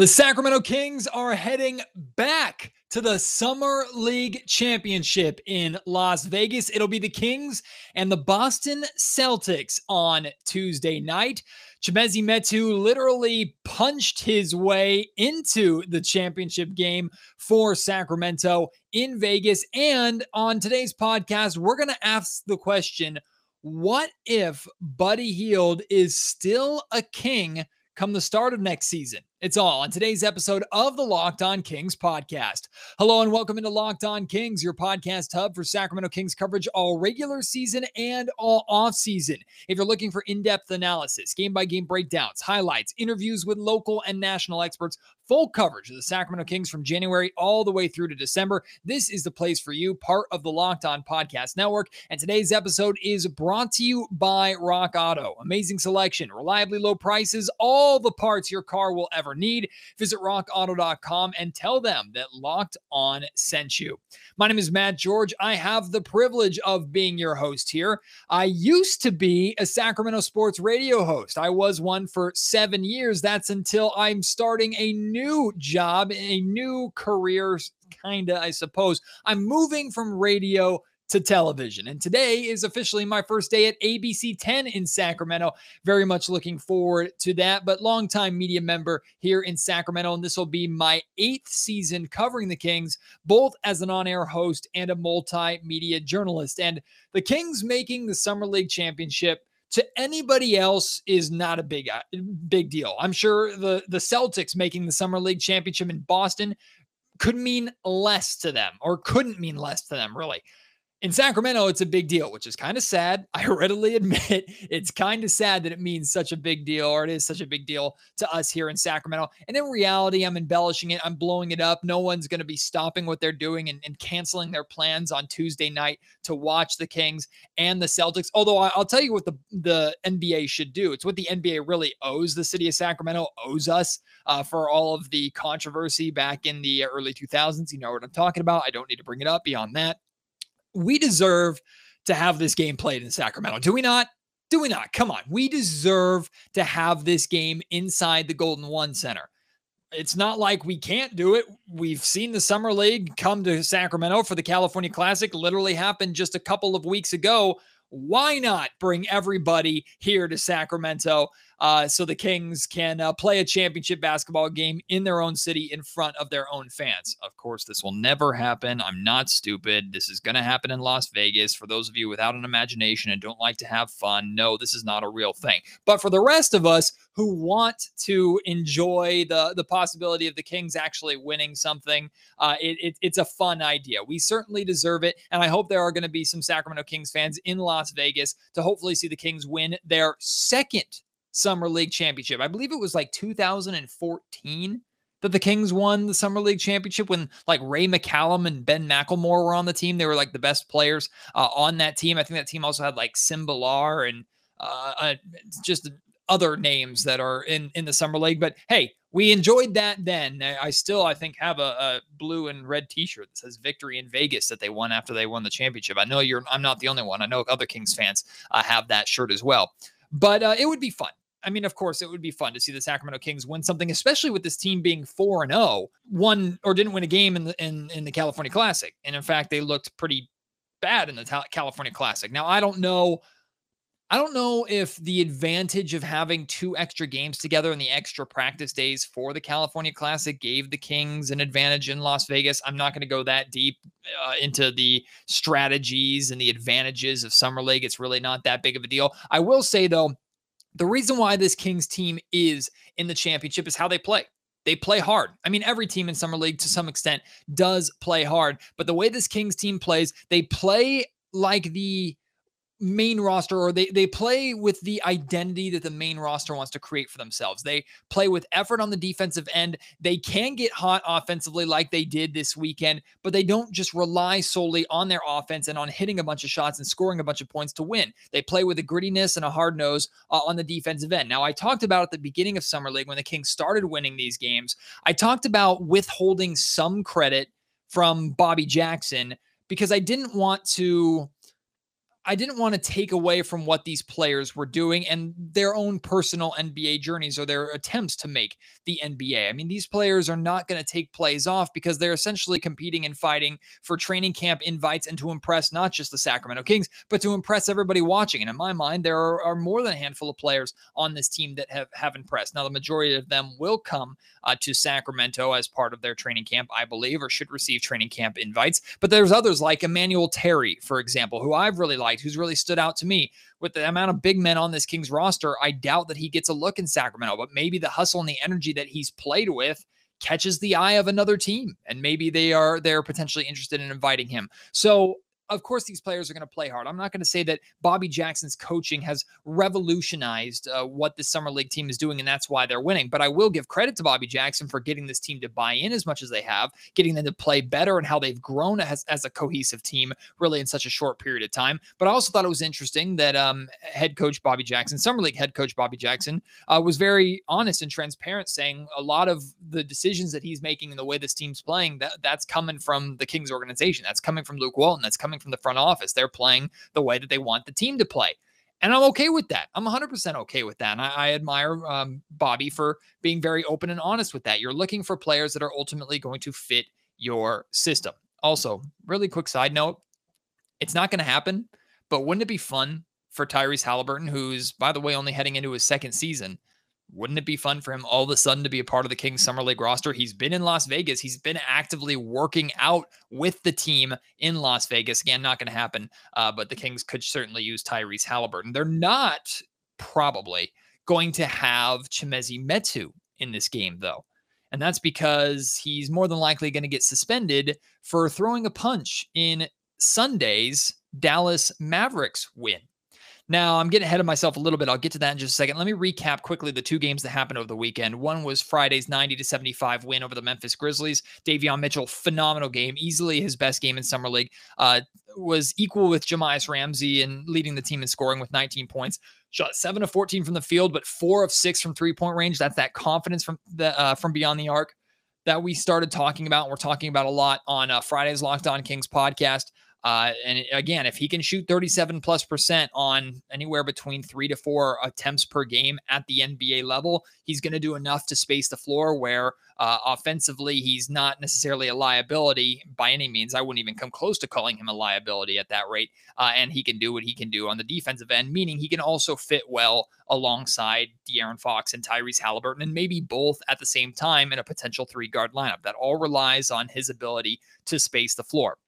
The Sacramento Kings are heading back to the Summer League Championship in Las Vegas. It'll be the Kings and the Boston Celtics on Tuesday night. Chimezie Metu literally punched his way into the championship game for Sacramento in Vegas. And on today's podcast, we're going to ask the question what if Buddy Hield is still a king come the start of next season? It's all on today's episode of the Locked On Kings podcast. Hello and welcome into Locked On Kings, your podcast hub for Sacramento Kings coverage all regular season and all off season. If you're looking for in depth analysis, game by game breakdowns, highlights, interviews with local and national experts, full coverage of the Sacramento Kings from January all the way through to December, this is the place for you, part of the Locked On Podcast Network. And today's episode is brought to you by Rock Auto. Amazing selection, reliably low prices, all the parts your car will ever need. Visit rockauto.com and tell them that Locked On sent you. My name is Matt George. I have the privilege of being your host here. I used to be a Sacramento sports radio host. I was one for seven years. That's until I'm starting a new job, a new career, kind of, I suppose. I'm moving from radio to television. And today is officially my first day at ABC 10 in Sacramento. Very much looking forward to that, but longtime media member here in Sacramento. And this will be my eighth season covering the Kings, both as an on air host and a multimedia journalist. And the Kings making the Summer League Championship to anybody else is not a big uh, big deal. I'm sure the the Celtics making the Summer League championship in Boston could mean less to them or couldn't mean less to them really in Sacramento, it's a big deal, which is kind of sad. I readily admit it's kind of sad that it means such a big deal, or it is such a big deal to us here in Sacramento. And in reality, I'm embellishing it, I'm blowing it up. No one's going to be stopping what they're doing and, and, canceling their plans on Tuesday night to watch the Kings and the Celtics. Although I'll tell you what the, the NBA should do. It's what the NBA really owes the city of Sacramento, owes us uh, for all of the controversy back in the early 2000s. You know what I'm talking about. I don't need to bring it up beyond that we deserve to have this game played in Sacramento. Do we not? Do we not? Come on. We deserve to have this game inside the Golden One Center. It's not like we can't do it. We've seen the Summer League come to Sacramento for the California Classic, literally happened just a couple of weeks ago. Why not bring everybody here to Sacramento? Uh, so the Kings can uh, play a championship basketball game in their own city in front of their own fans. Of course, this will never happen. I'm not stupid. This is going to happen in Las Vegas. For those of you without an imagination and don't like to have fun, no, this is not a real thing. But for the rest of us who want to enjoy the the possibility of the Kings actually winning something, uh, it, it, it's a fun idea. We certainly deserve it, and I hope there are going to be some Sacramento Kings fans in Las Vegas to hopefully see the Kings win their second Summer League championship. I believe it was like 2014 that the Kings won the Summer League championship when like Ray McCallum and Ben McLemore were on the team. They were like the best players uh, on that team. I think that team also had like Sim Bhullar and uh, uh, just other names that are in in the Summer League. But hey, we enjoyed that then. I still, I think, have a, a, blue and red T-shirt that says "Victory in Vegas" that they won after they won the championship. I know you're. I'm not the only one. I know other Kings fans uh, have that shirt as well. But uh, it would be fun. I mean, of course, it would be fun to see the Sacramento Kings win something, especially with this team being four and zero, oh, won or didn't win a game in the in, in the California Classic, and in fact, they looked pretty bad in the California Classic. Now, I don't know. I don't know if the advantage of having two extra games together and the extra practice days for the California Classic gave the Kings an advantage in Las Vegas. I'm not going to go that deep uh, into the strategies and the advantages of Summer League. It's really not that big of a deal. I will say, though, the reason why this Kings team is in the championship is how they play. They play hard. I mean, every team in Summer League to some extent does play hard, but the way this Kings team plays, they play like the main roster or they they play with the identity that the main roster wants to create for themselves. They play with effort on the defensive end. They can get hot offensively like they did this weekend, but they don't just rely solely on their offense and on hitting a bunch of shots and scoring a bunch of points to win. They play with a grittiness and a hard nose uh, on the defensive end. Now, I talked about at the beginning of Summer League when the Kings started winning these games, I talked about withholding some credit from Bobby Jackson because I didn't want to I didn't want to take away from what these players were doing and their own personal NBA journeys or their attempts to make the NBA. I mean, these players are not going to take plays off because they're essentially competing and fighting for training camp invites and to impress not just the Sacramento Kings, but to impress everybody watching. And in my mind, there are, are more than a handful of players on this team that have, have impressed. Now, the majority of them will come uh, to Sacramento as part of their training camp, I believe, or should receive training camp invites. But there's others like Emmanuel Terry, for example, who I've really liked who's really stood out to me. With the amount of big men on this Kings roster, I doubt that he gets a look in Sacramento, but maybe the hustle and the energy that he's played with catches the eye of another team and maybe they are they're potentially interested in inviting him. So of course, these players are going to play hard. I'm not going to say that Bobby Jackson's coaching has revolutionized uh, what the Summer League team is doing, and that's why they're winning. But I will give credit to Bobby Jackson for getting this team to buy in as much as they have, getting them to play better, and how they've grown as, as a cohesive team really in such a short period of time. But I also thought it was interesting that um, head coach Bobby Jackson, Summer League head coach Bobby Jackson, uh, was very honest and transparent, saying a lot of the decisions that he's making and the way this team's playing that that's coming from the Kings organization. That's coming from Luke Walton. That's coming from the front office. They're playing the way that they want the team to play. And I'm okay with that. I'm 100% okay with that. And I, I admire um, Bobby for being very open and honest with that. You're looking for players that are ultimately going to fit your system. Also, really quick side note it's not going to happen, but wouldn't it be fun for Tyrese Halliburton, who's, by the way, only heading into his second season, wouldn't it be fun for him all of a sudden to be a part of the Kings Summer League roster? He's been in Las Vegas. He's been actively working out with the team in Las Vegas. Again, not going to happen, uh, but the Kings could certainly use Tyrese Halliburton. They're not probably going to have Chimezie Metu in this game, though. And that's because he's more than likely going to get suspended for throwing a punch in Sunday's Dallas Mavericks win. Now, I'm getting ahead of myself a little bit. I'll get to that in just a second. Let me recap quickly the two games that happened over the weekend. One was Friday's 90 to 75 win over the Memphis Grizzlies. Davion Mitchell, phenomenal game, easily his best game in summer league. Uh, was equal with Jahmi'us Ramsey and leading the team in scoring with 19 points. Shot seven of 14 from the field, but four of six from three point range. That's that confidence from the uh, from beyond the arc that we started talking about. And we're talking about a lot on uh, Friday's Locked On Kings podcast. Uh, and again, if he can shoot 37 plus percent on anywhere between three to four attempts per game at the NBA level, he's going to do enough to space the floor where uh, offensively he's not necessarily a liability by any means. I wouldn't even come close to calling him a liability at that rate. Uh, and he can do what he can do on the defensive end, meaning he can also fit well alongside De'Aaron Fox and Tyrese Halliburton, and maybe both at the same time in a potential three guard lineup. That all relies on his ability to space the floor.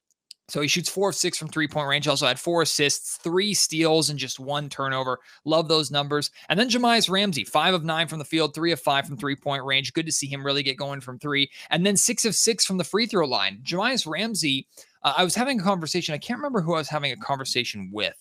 So he shoots four of six from three point range. Also had four assists, three steals, and just one turnover. Love those numbers. And then Jahmi'us Ramsey, five of nine from the field, three of five from three point range. Good to see him really get going from three. And then six of six from the free throw line. Jahmi'us Ramsey, uh, I was having a conversation. I can't remember who I was having a conversation with,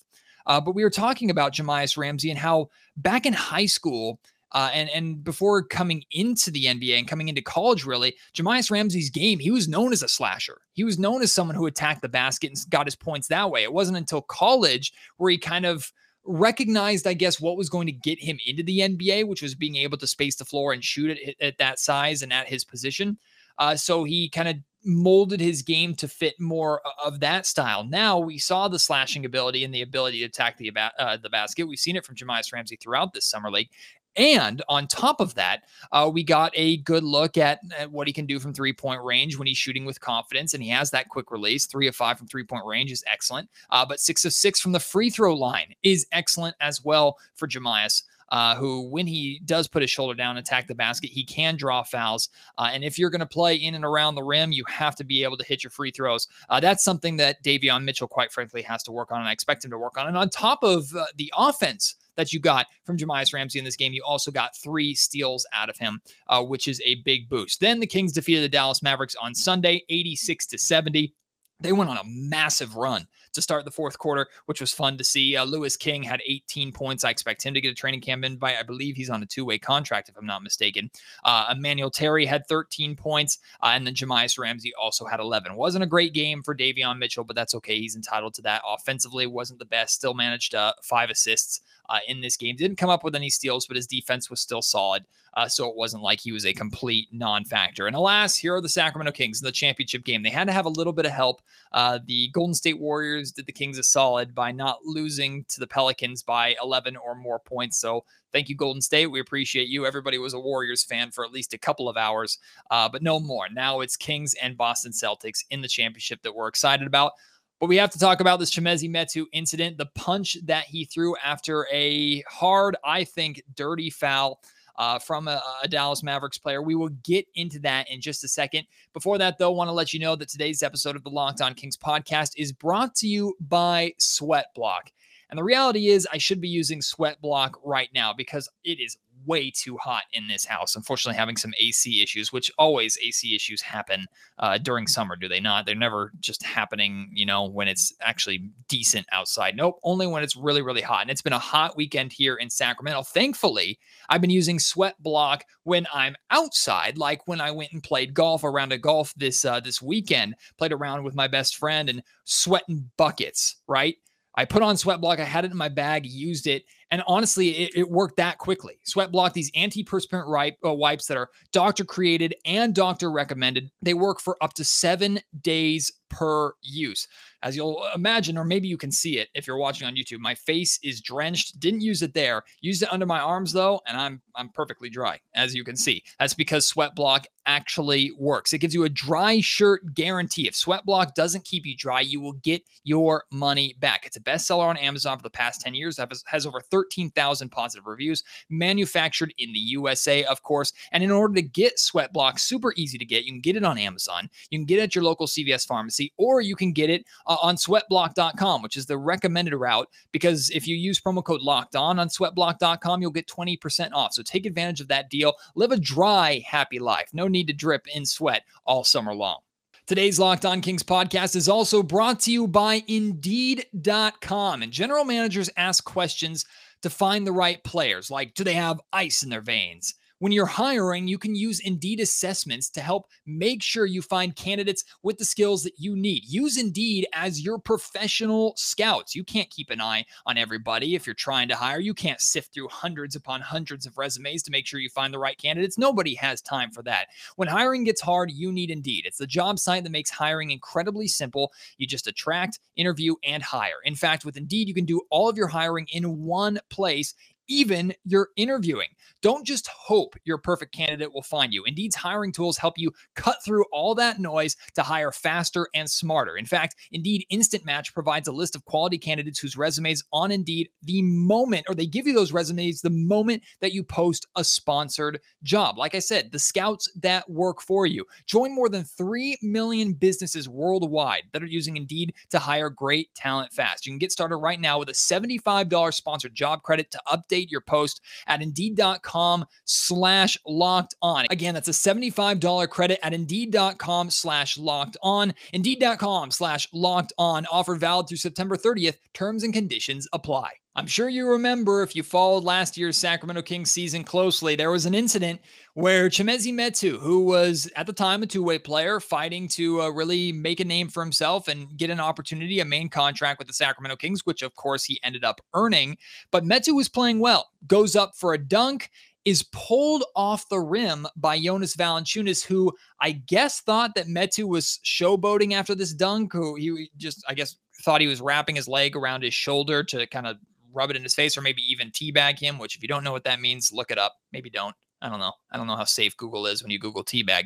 uh, but we were talking about Jahmi'us Ramsey and how back in high school, uh, and and before coming into the NBA and coming into college, really, Jahmi'us Ramsey's game, he was known as a slasher. He was known as someone who attacked the basket and got his points that way. It wasn't until college where he kind of recognized, I guess, what was going to get him into the NBA, which was being able to space the floor and shoot it at that size and at his position. Uh, so he kind of molded his game to fit more of that style. Now we saw the slashing ability and the ability to attack the uh, the basket. We've seen it from Jahmi'us Ramsey throughout this summer league, and on top of that, uh, we got a good look at, at, what he can do from three point range when he's shooting with confidence. And he has that quick release. Three of five from three point range is excellent. Uh, but six of six from the free throw line is excellent as well for Jahmi'us. Uh, who, when he does put his shoulder down and attack the basket, he can draw fouls. Uh, and if you're going to play in and around the rim, you have to be able to hit your free throws. Uh, that's something that Davion Mitchell, quite frankly, has to work on, and I expect him to work on. And on top of uh, the offense, that you got from Jahmi'us Ramsey in this game. You also got three steals out of him, uh, which is a big boost. Then the Kings defeated the Dallas Mavericks on Sunday, 86 to 70. they went on a massive run to start the fourth quarter, which was fun to see. Uh, Louis King had 18 points. I expect him to get a training camp invite. I believe he's on a two way contract, if I'm not mistaken. Uh, Emmanuel Terry had 13 points, uh, and then Jahmi'us Ramsey also had 11. Wasn't a great game for Davion Mitchell, but that's okay. He's entitled to that. Offensively, wasn't the best. Still managed uh, five assists uh, in this game. Didn't come up with any steals, but his defense was still solid. Uh, so it wasn't like he was a complete non factor. And alas, here are the Sacramento Kings in the championship game. They had to have a little bit of help. Uh, the Golden State Warriors did the Kings a solid by not losing to the Pelicans by 11 or more points. So thank you, Golden State. We appreciate you. Everybody was a Warriors fan for at least a couple of hours, uh, but no more. Now it's Kings and Boston Celtics in the championship that we're excited about. But we have to talk about this Chimezie Metu incident, the punch that he threw after a hard, I think, dirty foul. Uh, from a, a, Dallas Mavericks player. We will get into that in just a second. Before that, though, I want to let you know that today's episode of the Locked On Kings podcast is brought to you by Sweat Block. And the reality is, I should be using Sweat Block right now because it is way too hot in this house. Unfortunately, having some AC issues, which always AC issues happen uh, during summer, do they not? They're never just happening, you know, when it's actually decent outside. Nope, only when it's really, really hot. And it's been a hot weekend here in Sacramento. Thankfully, I've been using Sweat Block when I'm outside, like when I went and played golf around a golf this uh, this weekend. Played around with my best friend and sweating buckets, right? I put on Sweat Block. I had it in my bag, used it, and honestly, it, it worked that quickly. Sweat Block, these antiperspirant ripe, uh, wipes that are doctor created and doctor recommended, they work for up to seven days per use. As you'll imagine, or maybe you can see it if you're watching on YouTube, my face is drenched. Didn't use it there. Used it under my arms though, and I'm I'm perfectly dry, as you can see. That's because Sweat Block actually works. It gives you a dry shirt guarantee. If Sweat Block doesn't keep you dry, you will get your money back. It's a bestseller on Amazon for the past 10 years. It has over 13,000 positive reviews, manufactured in the USA, of course. And in order to get Sweat Block, super easy to get. You can get it on Amazon. You can get it at your local CVS pharmacy, or you can get it uh, on sweatblock.com, which is the recommended route. Because if you use promo code locked on on sweatblock.com, you'll get 20% off. So take advantage of that deal. Live a dry, happy life. No need to drip in sweat all summer long. Today's Locked On Kings podcast is also brought to you by Indeed.com. And general managers ask questions to find the right players, like do they have ice in their veins? When you're hiring, you can use Indeed assessments to help make sure you find candidates with the skills that you need. Use Indeed as your professional scouts. You can't keep an eye on everybody if you're trying to hire. You can't sift through hundreds upon hundreds of resumes to make sure you find the right candidates. Nobody has time for that. When hiring gets hard, you need Indeed. It's the job site that makes hiring incredibly simple. You just attract, interview, and hire. In fact, with Indeed, you can do all of your hiring in one place even your interviewing. Don't just hope your perfect candidate will find you. Indeed's hiring tools help you cut through all that noise to hire faster and smarter. In fact, Indeed Instant Match provides a list of quality candidates whose resumes on Indeed the moment, or they give you those resumes the moment that you post a sponsored job. Like I said, the scouts that work for you. Join more than 3 million businesses worldwide that are using Indeed to hire great talent fast. You can get started right now with a $75 sponsored job credit to update your post at indeed.com slash locked on. Again, that's a $75 credit at indeed.com slash locked on. Indeed.com slash locked on. Offer valid through September 30th. Terms and conditions apply. I'm sure you remember if you followed last year's Sacramento Kings season closely, there was an incident where Chimezie Metu, who was at the time a two-way player, fighting to uh, really make a name for himself and get an opportunity, a main contract with the Sacramento Kings, which of course he ended up earning. But Metu was playing well, goes up for a dunk, is pulled off the rim by Jonas Valanciunas, who I guess thought that Metu was showboating after this dunk, who he just, I guess, thought he was wrapping his leg around his shoulder to kind of rub it in his face or maybe even teabag him, which if you don't know what that means, look it up. Maybe don't. I don't know. I don't know how safe Google is when you Google teabag.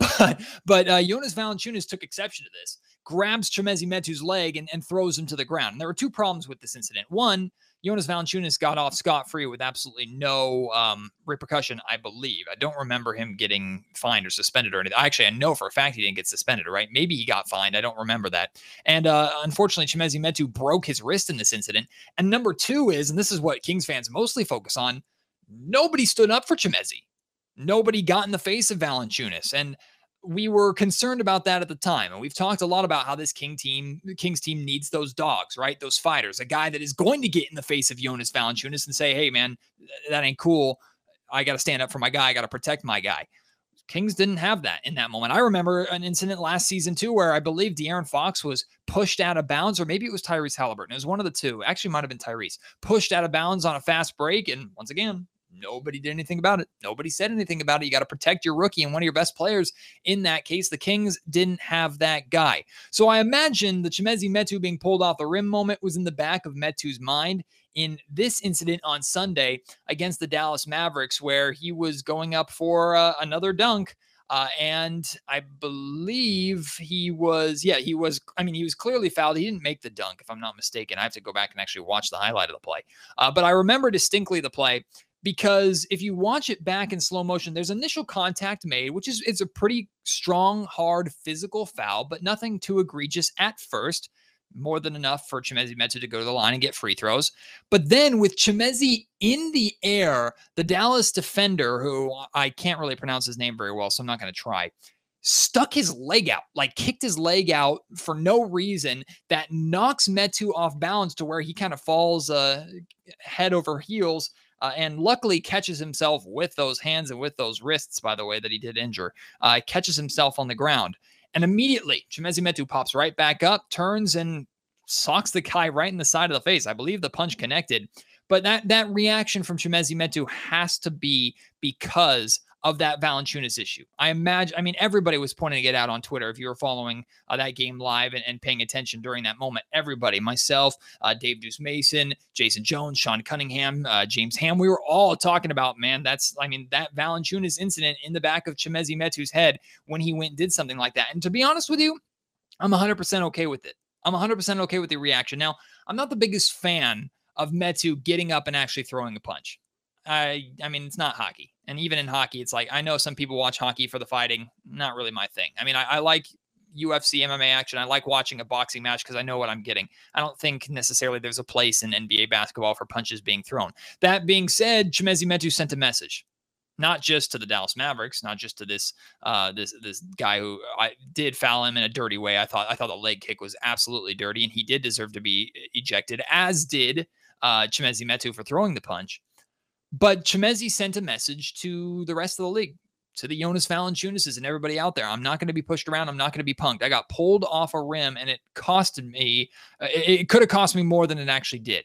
But but uh, Jonas Valanciunas took exception to this, grabs Chimezie Metu's leg and, and throws him to the ground. And there were two problems with this incident. One, Jonas Valanciunas got off scot free with absolutely no um, repercussion, I believe. I don't remember him getting fined or suspended or anything. Actually, I know for a fact he didn't get suspended, right? Maybe he got fined. I don't remember that. And uh, unfortunately, Chimezie Metu broke his wrist in this incident. And number two is, and this is what Kings fans mostly focus on, nobody stood up for Chimezie. Nobody got in the face of Valanciunas. And we were concerned about that at the time. And we've talked a lot about how this King team, the Kings team needs those dogs, right? Those fighters, a guy that is going to get in the face of Jonas Valanciunas and say, hey, man, that ain't cool. I got to stand up for my guy. I got to protect my guy. Kings didn't have that in that moment. I remember an incident last season too, where I believe De'Aaron Fox was pushed out of bounds, or maybe it was Tyrese Halliburton. It was one of the two. Actually, might have been Tyrese pushed out of bounds on a fast break, and once again, nobody did anything about it. Nobody said anything about it. You got to protect your rookie and one of your best players. In that case, the Kings didn't have that guy. So I imagine the Chimezie Metu being pulled off the rim moment was in the back of Metu's mind in this incident on Sunday against the Dallas Mavericks, where he was going up for uh, another dunk. Uh, and I believe he was, yeah, he was. I mean, he was clearly fouled. He didn't make the dunk, if I'm not mistaken. I have to go back and actually watch the highlight of the play. Uh, but I remember distinctly the play because if you watch it back in slow motion, there's initial contact made, which is it's a pretty strong, hard physical foul, but nothing too egregious at first more than enough for Chimezie Metu to go to the line and get free throws. But then with Chimezie in the air, the Dallas defender, who I can't really pronounce his name very well, so I'm not going to try, stuck his leg out, like kicked his leg out for no reason. That knocks Metu off balance to where he kind of falls uh, head over heels. Uh, and luckily catches himself with those hands and with those wrists, by the way, that he did injure, uh, catches himself on the ground. And immediately, Chimezie Metu pops right back up, turns and socks the guy right in the side of the face. I believe the punch connected. But that that reaction from Chimezie Metu has to be because of that Valanciunas issue. I imagine, I mean, everybody was pointing it out on Twitter. If you were following uh, that game live and, and, paying attention during that moment, everybody, myself, uh, Dave Deuce Mason, Jason Jones, Sean Cunningham, uh, James Ham, we were all talking about, man, that's, I mean, that Valanciunas incident in the back of Chimezie Metu's head when he went and did something like that. And to be honest with you, I'm 100% okay with it. I'm 100% okay with the reaction. Now, I'm not the biggest fan of Metu getting up and actually throwing a punch. I I mean, it's not hockey. And even in hockey, it's like I know some people watch hockey for the fighting. Not really my thing. I mean, I, I like UFC MMA action. I like watching a boxing match because I know what I'm getting. I don't think necessarily there's a place in NBA basketball for punches being thrown. That being said, Chimezie Metu sent a message, not just to the Dallas Mavericks, not just to this uh, this this guy who I did foul him in a dirty way. I thought I thought the leg kick was absolutely dirty, and he did deserve to be ejected, as did uh, Metu for throwing the punch. But Chimezie sent a message to the rest of the league, to the Jonas Valanciunas and everybody out there. I'm not going to be pushed around. I'm not going to be punked. I got pulled off a rim, and it costed me. Uh, it, it could have cost me more than it actually did.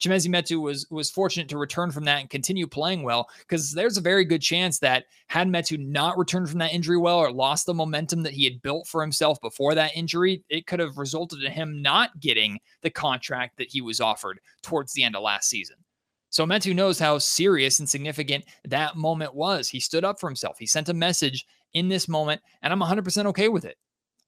Chimezie Metu was was fortunate to return from that and continue playing well because there's a very good chance that had Metu not returned from that injury well or lost the momentum that he had built for himself before that injury, it could have resulted in him not getting the contract that he was offered towards the end of last season. So Metu knows how serious and significant that moment was. He stood up for himself. He sent a message in this moment, and I'm 100% okay with it.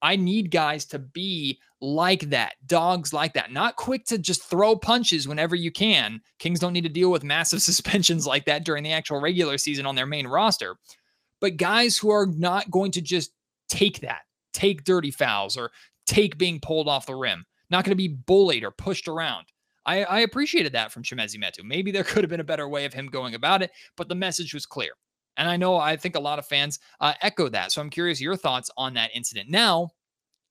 I need guys to be like that, dogs like that, not quick to just throw punches whenever you can. Kings don't need to deal with massive suspensions like that during the actual regular season on their main roster. But guys who are not going to just take that, take dirty fouls or take being pulled off the rim, not going to be bullied or pushed around. I, I appreciated that from Chimezie Metu. Maybe there could have been a better way of him going about it, but the message was clear. And I know I think a lot of fans uh, echo that. So I'm curious your thoughts on that incident. Now,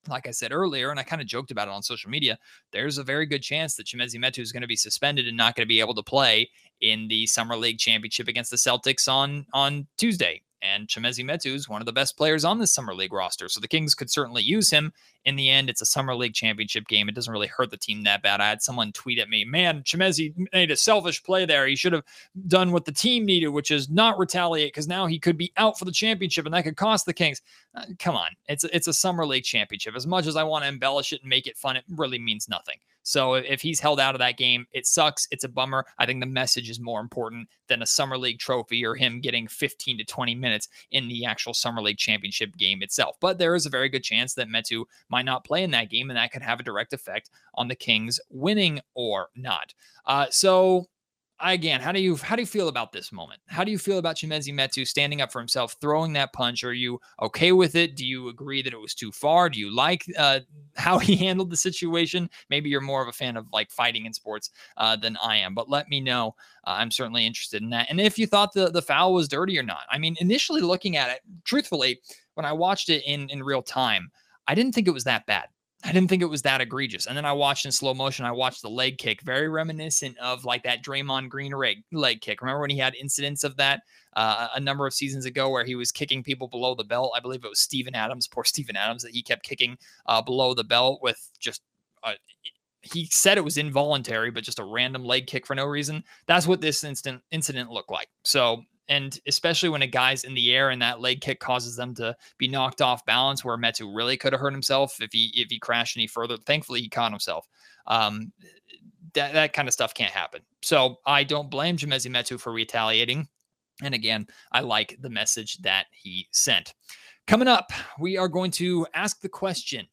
like I said earlier, and I kind of joked about it on social media, there's a very good chance that Chimezie Metu is going to be suspended and not going to be able to play in the Summer League Championship against the Celtics on on Tuesday. And Chimezie Metu is one of the best players on this Summer League roster. So the Kings could certainly use him. In the end, it's a Summer League championship game. It doesn't really hurt the team that bad. I had someone tweet at me, man, Chimezie made a selfish play there. He should have done what the team needed, which is not retaliate because now he could be out for the championship and that could cost the Kings. Uh, come on. It's, it's a Summer League championship. As much as I want to embellish it and make it fun, it really means nothing. So if he's held out of that game, it sucks. It's a bummer. I think the message is more important than a summer league trophy or him getting 15 to 20 minutes in the actual summer league championship game itself. But there is a very good chance that Metu might not play in that game, and that could have a direct effect on the Kings winning or not. Uh, so again, how do you how do you feel about this moment? How do you feel about Chimezie Metu standing up for himself, throwing that punch? Are you okay with it? Do you agree that it was too far? Do you like uh, how he handled the situation? Maybe you're more of a fan of like fighting in sports uh, than I am, but let me know. Uh, I'm certainly interested in that. And if you thought the the foul was dirty or not. I mean, initially looking at it, truthfully, when I watched it in in real time, I didn't think it was that bad. I didn't think it was that egregious. And then I watched in slow motion, I watched the leg kick, very reminiscent of like that Draymond Green leg, leg kick. Remember when he had incidents of that uh, a number of seasons ago where he was kicking people below the belt? I believe it was Steven Adams, poor Steven Adams, that he kept kicking uh, below the belt with just uh, he said it was involuntary, but just a random leg kick for no reason. That's what this instant incident looked like. So and especially when a guy's in the air and that leg kick causes them to be knocked off balance, where Metu really could have hurt himself if he if he crashed any further. Thankfully, he caught himself. Um, that that kind of stuff can't happen. So I don't blame Chimezie Metu for retaliating. And again, I like the message that he sent. Coming up, we are going to ask the question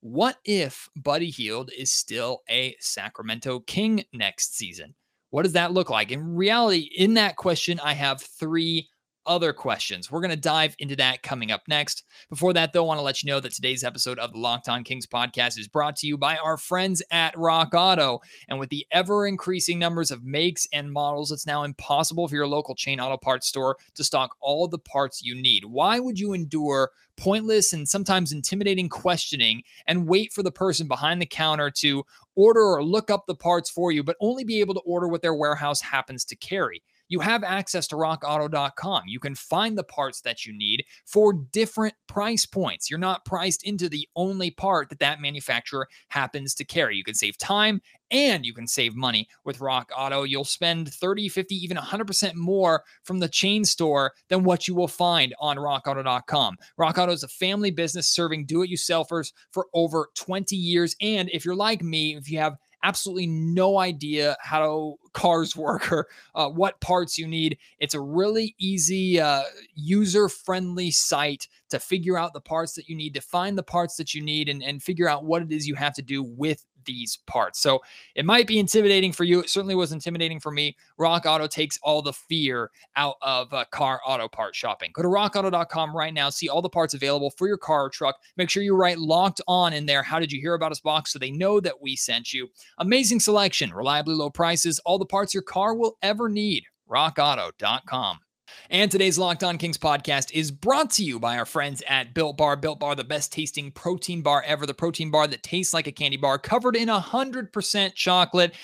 What if Buddy Hield is still a Sacramento King next season? What does that look like? In reality, in that question, I have three other questions. We're going to dive into that coming up next. Before that, though, I want to let you know that today's episode of the Locked On Kings podcast is brought to you by our friends at Rock Auto. And with the ever increasing numbers of makes and models, it's now impossible for your local chain auto parts store to stock all the parts you need. Why would you endure pointless and sometimes intimidating questioning and wait for the person behind the counter to order or look up the parts for you, but only be able to order what their warehouse happens to carry? You have access to rockauto.com. You can find the parts that you need for different price points. You're not priced into the only part that that manufacturer happens to carry. You can save time and you can save money with Rock Auto. You'll spend 30, 50, even 100% more from the chain store than what you will find on rockauto.com. Rock Auto is a family business serving do it yourselfers for over 20 years. And if you're like me, if you have absolutely no idea how cars work or uh, what parts you need. It's a really easy, uh, user friendly site to figure out the parts that you need, to find the parts that you need, and, and figure out what it is you have to do with these parts. So it might be intimidating for you. It certainly was intimidating for me. Rock Auto takes all the fear out of uh, car auto part shopping. Go to rockauto.com right now, see all the parts available for your car or truck. Make sure you write locked on in there. How did you hear about us box so they know that we sent you? Amazing selection, reliably low prices, all the parts your car will ever need. rockauto.com. And today's Locked On Kings podcast is brought to you by our friends at Built Bar. Built Bar, the best tasting protein bar ever, the protein bar that tastes like a candy bar, covered in 100% chocolate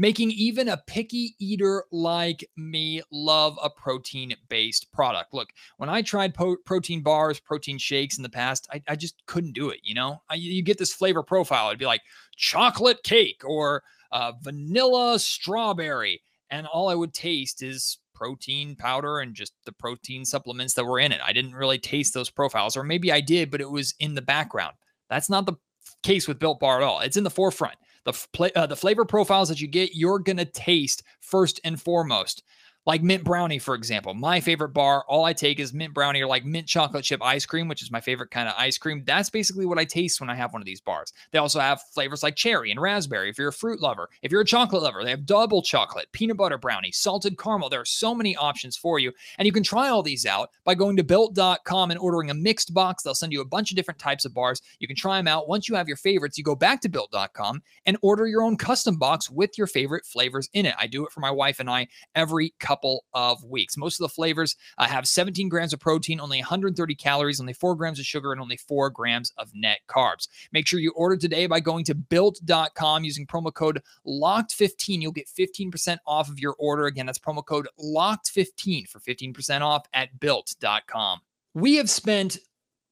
making even a picky eater like me love a protein based product. Look, when I tried po- protein bars, protein shakes in the past, I, I just couldn't do it. You know, I, you get this flavor profile, it'd be like chocolate cake or uh, vanilla strawberry. And all I would taste is protein powder and just the protein supplements that were in it. I didn't really taste those profiles, or maybe I did, but it was in the background. That's not the case with Built Bar at all. It's in the forefront. The, uh, the flavor profiles that you get, you're going to taste first and foremost like mint brownie, for example. My favorite bar, all I take is mint brownie or like mint chocolate chip ice cream, which is my favorite kind of ice cream. That's basically what I taste when I have one of these bars. They also have flavors like cherry and raspberry if you're a fruit lover. If you're a chocolate lover, they have double chocolate, peanut butter brownie, salted caramel. There are so many options for you. And you can try all these out by going to built.com and ordering a mixed box. They'll send you a bunch of different types of bars. You can try them out. Once you have your favorites, you go back to built.com and order your own custom box with your favorite flavors in it. I do it for my wife and I every couple of weeks. Most of the flavors uh, have 17 grams of protein, only 130 calories, only 4 grams of sugar, and only 4 grams of net carbs. Make sure you order today by going to built.com using promo code LOCKED15. You'll get 15% off of your order. Again, that's promo code LOCKED15 for 15% off at built.com. We have spent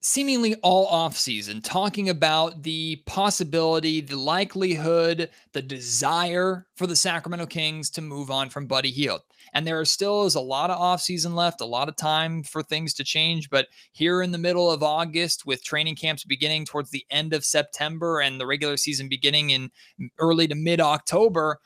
seemingly all off season talking about the possibility, the likelihood, the desire for the Sacramento Kings to move on from Buddy Hield. And there still is a lot of off season left, a lot of time for things to change. But here in the middle of August, with training camps beginning towards the end of September and the regular season beginning in early to mid October,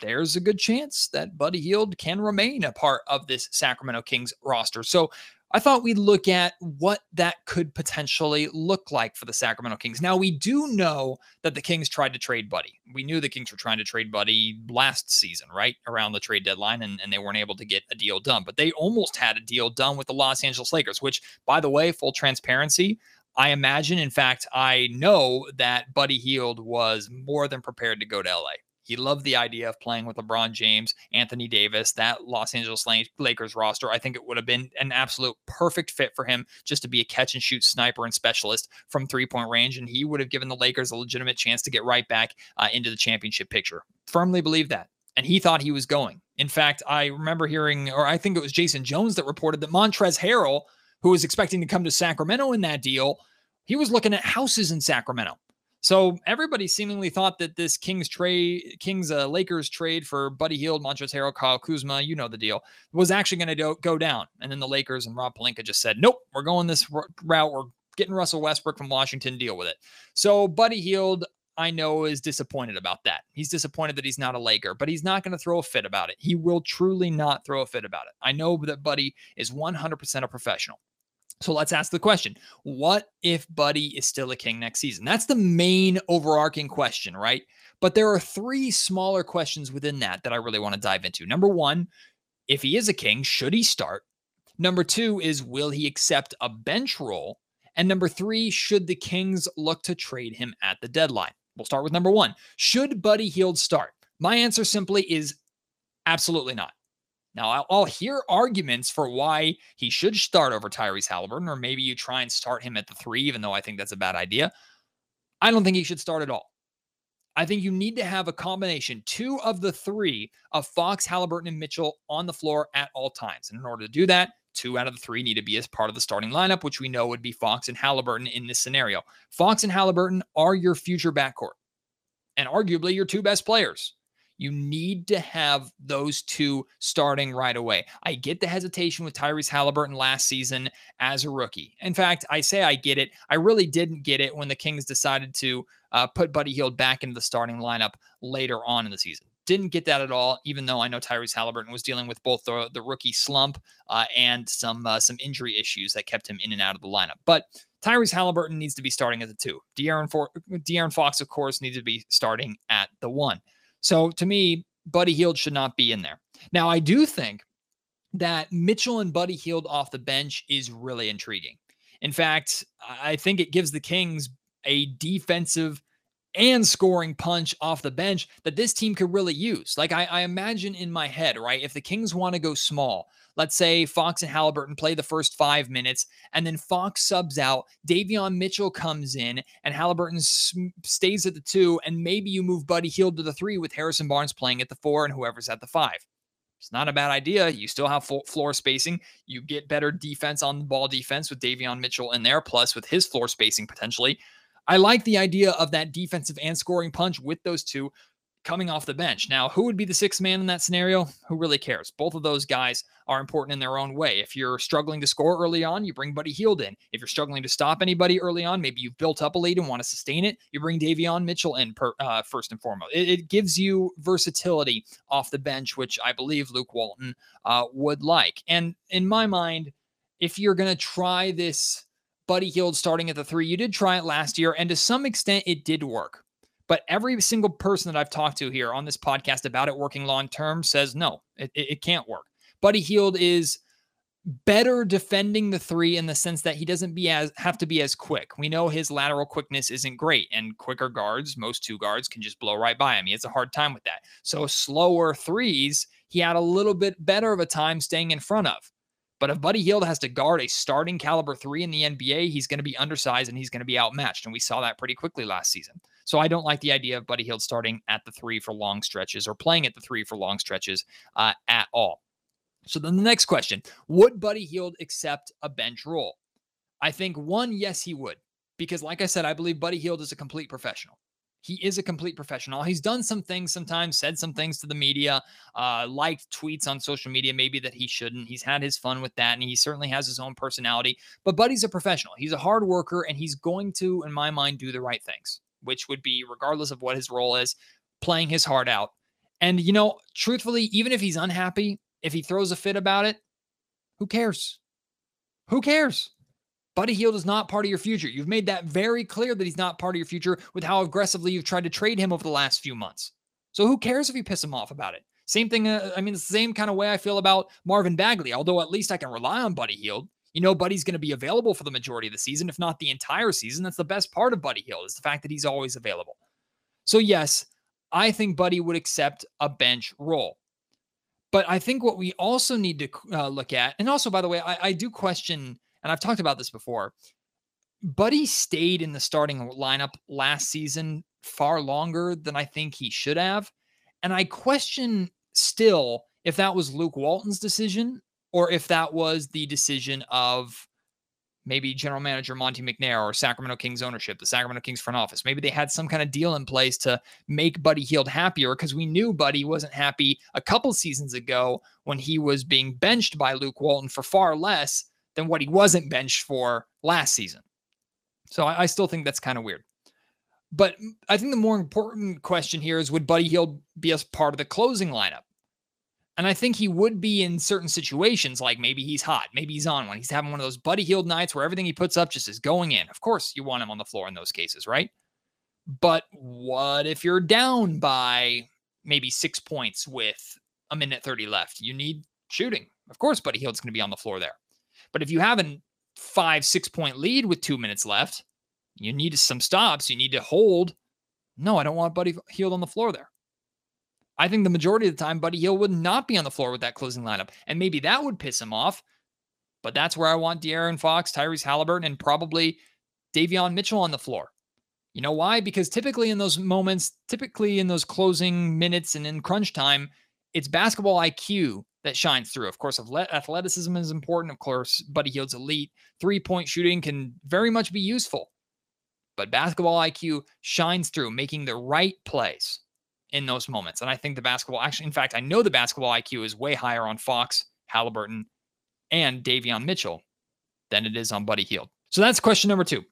there's a good chance that Buddy Hield can remain a part of this Sacramento Kings roster. So I thought we'd look at what that could potentially look like for the Sacramento Kings. Now, we do know that the Kings tried to trade Buddy. We knew the Kings were trying to trade Buddy last season, right? Around the trade deadline, and, and they weren't able to get a deal done. But they almost had a deal done with the Los Angeles Lakers, which, by the way, full transparency, I imagine, in fact, I know that Buddy Hield was more than prepared to go to LA. He loved the idea of playing with LeBron James, Anthony Davis, that Los Angeles Lakers roster. I think it would have been an absolute perfect fit for him just to be a catch and shoot sniper and specialist from three point range. And he would have given the Lakers a legitimate chance to get right back uh, into the championship picture. Firmly believe that. And he thought he was going. In fact, I remember hearing, or I think it was Jason Jones that reported that Montrezl Harrell, who was expecting to come to Sacramento in that deal, he was looking at houses in Sacramento. So everybody seemingly thought that this Kings trade, Kings uh, Lakers trade for Buddy Hield, Montrezl Harrell, Kyle Kuzma, you know the deal, was actually going to do- go down. And then the Lakers and Rob Pelinka just said, "Nope, we're going this route. We're getting Russell Westbrook from Washington. Deal with it." So Buddy Hield, I know, is disappointed about that. He's disappointed that he's not a Laker, but he's not going to throw a fit about it. He will truly not throw a fit about it. I know that Buddy is 100% a professional. So let's ask the question What if Buddy is still a king next season? That's the main overarching question, right? But there are three smaller questions within that that I really want to dive into. Number one, if he is a king, should he start? Number two is, will he accept a bench role? And number three, should the Kings look to trade him at the deadline? We'll start with number one. Should Buddy Hield start? My answer simply is absolutely not. Now, I'll, hear arguments for why he should start over Tyrese Halliburton, or maybe you try and start him at the three, even though I think that's a bad idea. I don't think he should start at all. I think you need to have a combination, two of the three of Fox, Halliburton, and Mitchell on the floor at all times. And in order to do that, two out of the three need to be as part of the starting lineup, which we know would be Fox and Halliburton in this scenario. Fox and Halliburton are your future backcourt and arguably your two best players. You need to have those two starting right away. I get the hesitation with Tyrese Halliburton last season as a rookie. In fact, I say I get it. I really didn't get it when the Kings decided to uh, put Buddy Hield back into the starting lineup later on in the season. Didn't get that at all, even though I know Tyrese Halliburton was dealing with both the, the rookie slump uh, and some uh, some injury issues that kept him in and out of the lineup. But Tyrese Halliburton needs to be starting at the two. De'Aaron, For- De'Aaron Fox, of course, needs to be starting at the one. So to me, Buddy Hield should not be in there. Now, I do think that Mitchell and Buddy Hield off the bench is really intriguing. In fact, I think it gives the Kings a defensive and scoring punch off the bench that this team could really use. Like I, I imagine in my head, right? If the Kings want to go small, let's say Fox and Halliburton play the first five minutes, and then Fox subs out, Davion Mitchell comes in, and Halliburton stays at the two, and maybe you move Buddy Hield to the three with Harrison Barnes playing at the four and whoever's at the five. It's not a bad idea. You still have floor spacing. You get better defense on the ball defense with Davion Mitchell in there, plus with his floor spacing potentially. I like the idea of that defensive and scoring punch with those two coming off the bench. Now, who would be the sixth man in that scenario? Who really cares? Both of those guys are important in their own way. If you're struggling to score early on, you bring Buddy Hield in. If you're struggling to stop anybody early on, maybe you've built up a lead and want to sustain it, you bring Davion Mitchell in per, uh, first and foremost. It, it, gives you versatility off the bench, which I believe Luke Walton uh, would like. And in my mind, if you're going to try this Buddy Hield starting at the three. You did try it last year, and to some extent, it did work. But every single person that I've talked to here on this podcast about it working long term says no, it, it can't work. Buddy Hield is better defending the three in the sense that he doesn't be as have to be as quick. We know his lateral quickness isn't great, and quicker guards, most two guards can just blow right by him. He has a hard time with that. So slower threes, he had a little bit better of a time staying in front of. But if Buddy Hield has to guard a starting caliber three in the NBA, he's going to be undersized and he's going to be outmatched. And we saw that pretty quickly last season. So I don't like the idea of Buddy Hield starting at the three for long stretches or playing at the three for long stretches uh, at all. So then the next question Would Buddy Hield accept a bench role? I think one, yes, he would. Because, like I said, I believe Buddy Hield is a complete professional. He is a complete professional. He's done some things sometimes, said some things to the media, uh, liked tweets on social media, maybe that he shouldn't. He's had his fun with that, and he certainly has his own personality. But Buddy's a professional. He's a hard worker, and he's going to, in my mind, do the right things, which would be, regardless of what his role is, playing his heart out. And, you know, truthfully, even if he's unhappy, if he throws a fit about it, who cares? Who cares? Buddy Hield is not part of your future. You've made that very clear that he's not part of your future with how aggressively you've tried to trade him over the last few months. So who cares if you piss him off about it? Same thing. Uh, I mean, it's the same kind of way I feel about Marvin Bagley, although at least I can rely on Buddy Hield. You know, Buddy's going to be available for the majority of the season, if not the entire season. That's the best part of Buddy Hield is the fact that he's always available. So, yes, I think Buddy would accept a bench role. But I think what we also need to uh, look at, and also, by the way, I, I do question, and I've talked about this before. Buddy stayed in the starting lineup last season far longer than I think he should have. And I question still if that was Luke Walton's decision or if that was the decision of maybe general manager Monte McNair or Sacramento Kings ownership, the Sacramento Kings front office. Maybe they had some kind of deal in place to make Buddy Hield happier because we knew Buddy wasn't happy a couple seasons ago when he was being benched by Luke Walton for far less than what he wasn't benched for last season. So I, I still think that's kind of weird. But I think the more important question here is would Buddy Hield be as part of the closing lineup? And I think he would be in certain situations, like maybe he's hot, maybe he's on one. He's having one of those Buddy Hield nights where everything he puts up just is going in. Of course, you want him on the floor in those cases, right? But what if you're down by maybe six points with a minute 30 left? You need shooting. Of course, Buddy Hield's going to be on the floor there. But if you have a five, six point lead with two minutes left, you need some stops, you need to hold. No, I don't want Buddy Hield on the floor there. I think the majority of the time, Buddy Hield would not be on the floor with that closing lineup. And maybe that would piss him off. But that's where I want De'Aaron Fox, Tyrese Halliburton, and probably Davion Mitchell on the floor. You know why? Because typically in those moments, typically in those closing minutes and in crunch time, it's basketball IQ that shines through. Of course, athleticism is important. Of course, Buddy Hield's elite. Three point shooting can very much be useful. But basketball IQ shines through, making the right plays in those moments. And I think the basketball, actually, in fact, I know the basketball IQ is way higher on Fox, Halliburton, and Davion Mitchell than it is on Buddy Hield. So that's question number two.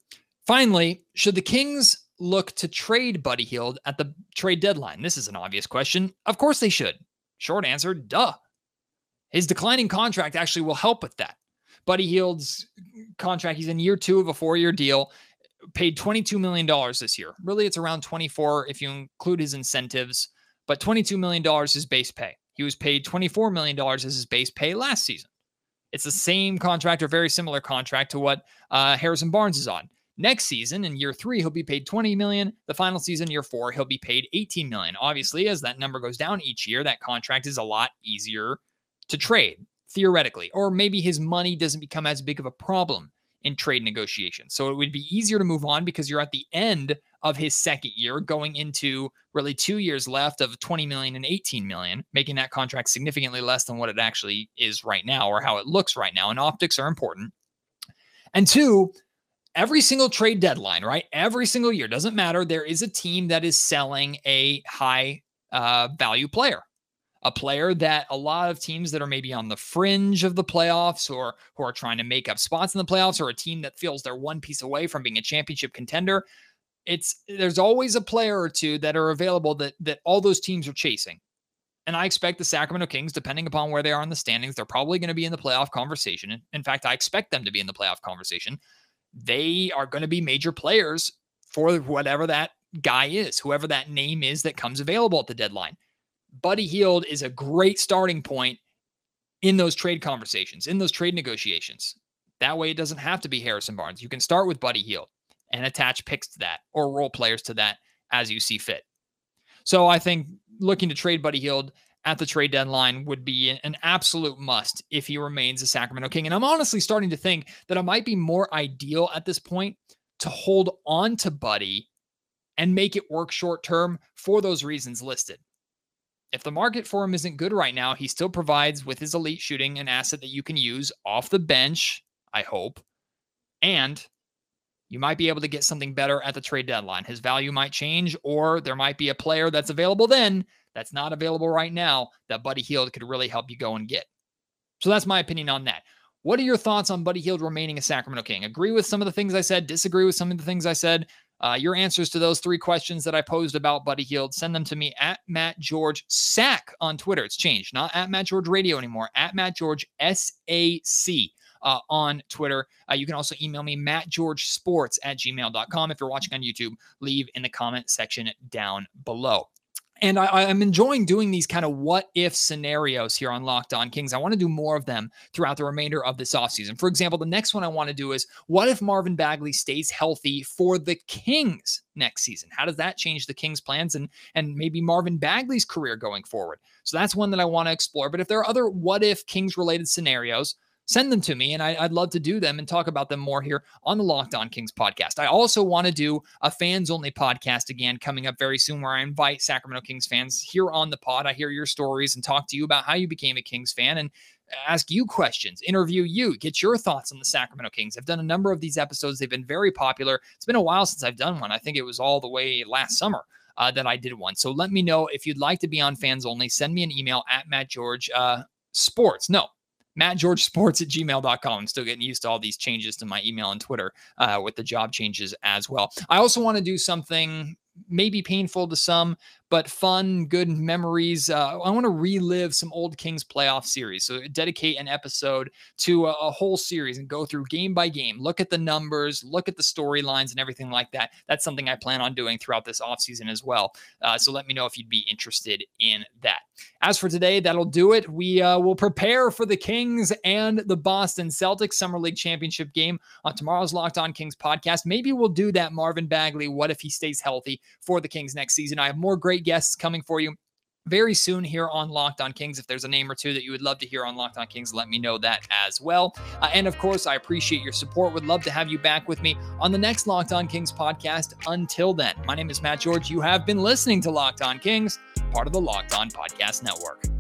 Finally, should the Kings look to trade Buddy Hield at the trade deadline? This is an obvious question. Of course they should. Short answer, duh. His declining contract actually will help with that. Buddy Hield's contract, he's in year two of a four year deal paid $22 million this year. Really, it's around 24 if you include his incentives, but $22 million is base pay. He was paid $24 million as his base pay last season. It's the same contract or very similar contract to what uh, Harrison Barnes is on. Next season, in year three, he'll be paid 20 million. The final season, year four, he'll be paid 18 million. Obviously, as that number goes down each year, that contract is a lot easier to trade, theoretically. Or maybe his money doesn't become as big of a problem in trade negotiations. So it would be easier to move on because you're at the end of his second year going into really 2 years left of 20 million and 18 million, making that contract significantly less than what it actually is right now or how it looks right now and optics are important. And two, every single trade deadline, right? Every single year doesn't matter, there is a team that is selling a high uh, value player a player that a lot of teams that are maybe on the fringe of the playoffs or who are trying to make up spots in the playoffs or a team that feels they're one piece away from being a championship contender it's there's always a player or two that are available that that all those teams are chasing and I expect the Sacramento Kings, depending upon where they are in the standings, they're probably going to be in the playoff conversation. In fact, I expect them to be in the playoff conversation. They are going to be major players for whatever that guy is, whoever that name is that comes available at the deadline. Buddy Hield is a great starting point in those trade conversations, in those trade negotiations. That way, it doesn't have to be Harrison Barnes. You can start with Buddy Hield and attach picks to that or role players to that as you see fit. So I think looking to trade Buddy Hield at the trade deadline would be an absolute must if he remains a Sacramento King. And I'm honestly starting to think that it might be more ideal at this point to hold on to Buddy and make it work short term for those reasons listed if the market for him isn't good right now, he still provides with his elite shooting an asset that you can use off the bench, I hope. And you might be able to get something better at the trade deadline. His value might change, or there might be a player that's available then that's not available right now that Buddy Hield could really help you go and get. So that's my opinion on that. What are your thoughts on Buddy Hield remaining a Sacramento King? Agree with some of the things I said, disagree with some of the things I said. Uh, your answers to those three questions that I posed about Buddy Hield, send them to me at Matt George SAC on Twitter. It's changed, not at Matt George Radio anymore, at Matt George SAC uh, on Twitter. Uh, you can also email me, mattgeorgesports at gmail.com. If you're watching on YouTube, leave in the comment section down below. And I, am enjoying doing these kind of what if scenarios here on Locked On Kings. I want to do more of them throughout the remainder of this offseason. For example, the next one I want to do is what if Marvin Bagley stays healthy for the Kings next season? How does that change the Kings' plans and, and maybe Marvin Bagley's career going forward? So that's one that I want to explore. But if there are other what if Kings related scenarios, send them to me and I, would love to do them and talk about them more here on the Locked On Kings podcast. I also want to do a fans only podcast again coming up very soon where I invite Sacramento Kings fans here on the pod. I hear your stories and talk to you about how you became a Kings fan and ask you questions, interview you, get your thoughts on the Sacramento Kings. I've done a number of these episodes. They've been very popular. It's been a while since I've done one. I think it was all the way last summer. Uh, that I did one. So let me know if you'd like to be on fans only. Send me an email at Matt George uh, Sports. No, mattgeorgesports at gmail.com. I'm still getting used to all these changes to my email and Twitter uh, with the job changes as well. I also want to do something maybe painful to some, but fun, good memories. Uh, I want to relive some old Kings playoff series. So dedicate an episode to a, a, whole series and go through game by game, look at the numbers, look at the storylines and everything like that. That's something I plan on doing throughout this offseason as well. Uh, so let me know if you'd be interested in that. As for today, that'll do it. We uh, will prepare for the Kings and the Boston Celtics Summer League Championship game on tomorrow's Locked On Kings podcast. Maybe we'll do that Marvin Bagley. What if he stays healthy for the Kings next season? I have more great great guests coming for you very soon here on Locked On Kings. If there's a name or two that you would love to hear on Locked On Kings, let me know that as well. Uh, and of course, I appreciate your support. Would love to have you back with me on the next Locked On Kings podcast. Until then, my name is Matt George. You have been listening to Locked On Kings, part of the Locked On Podcast Network.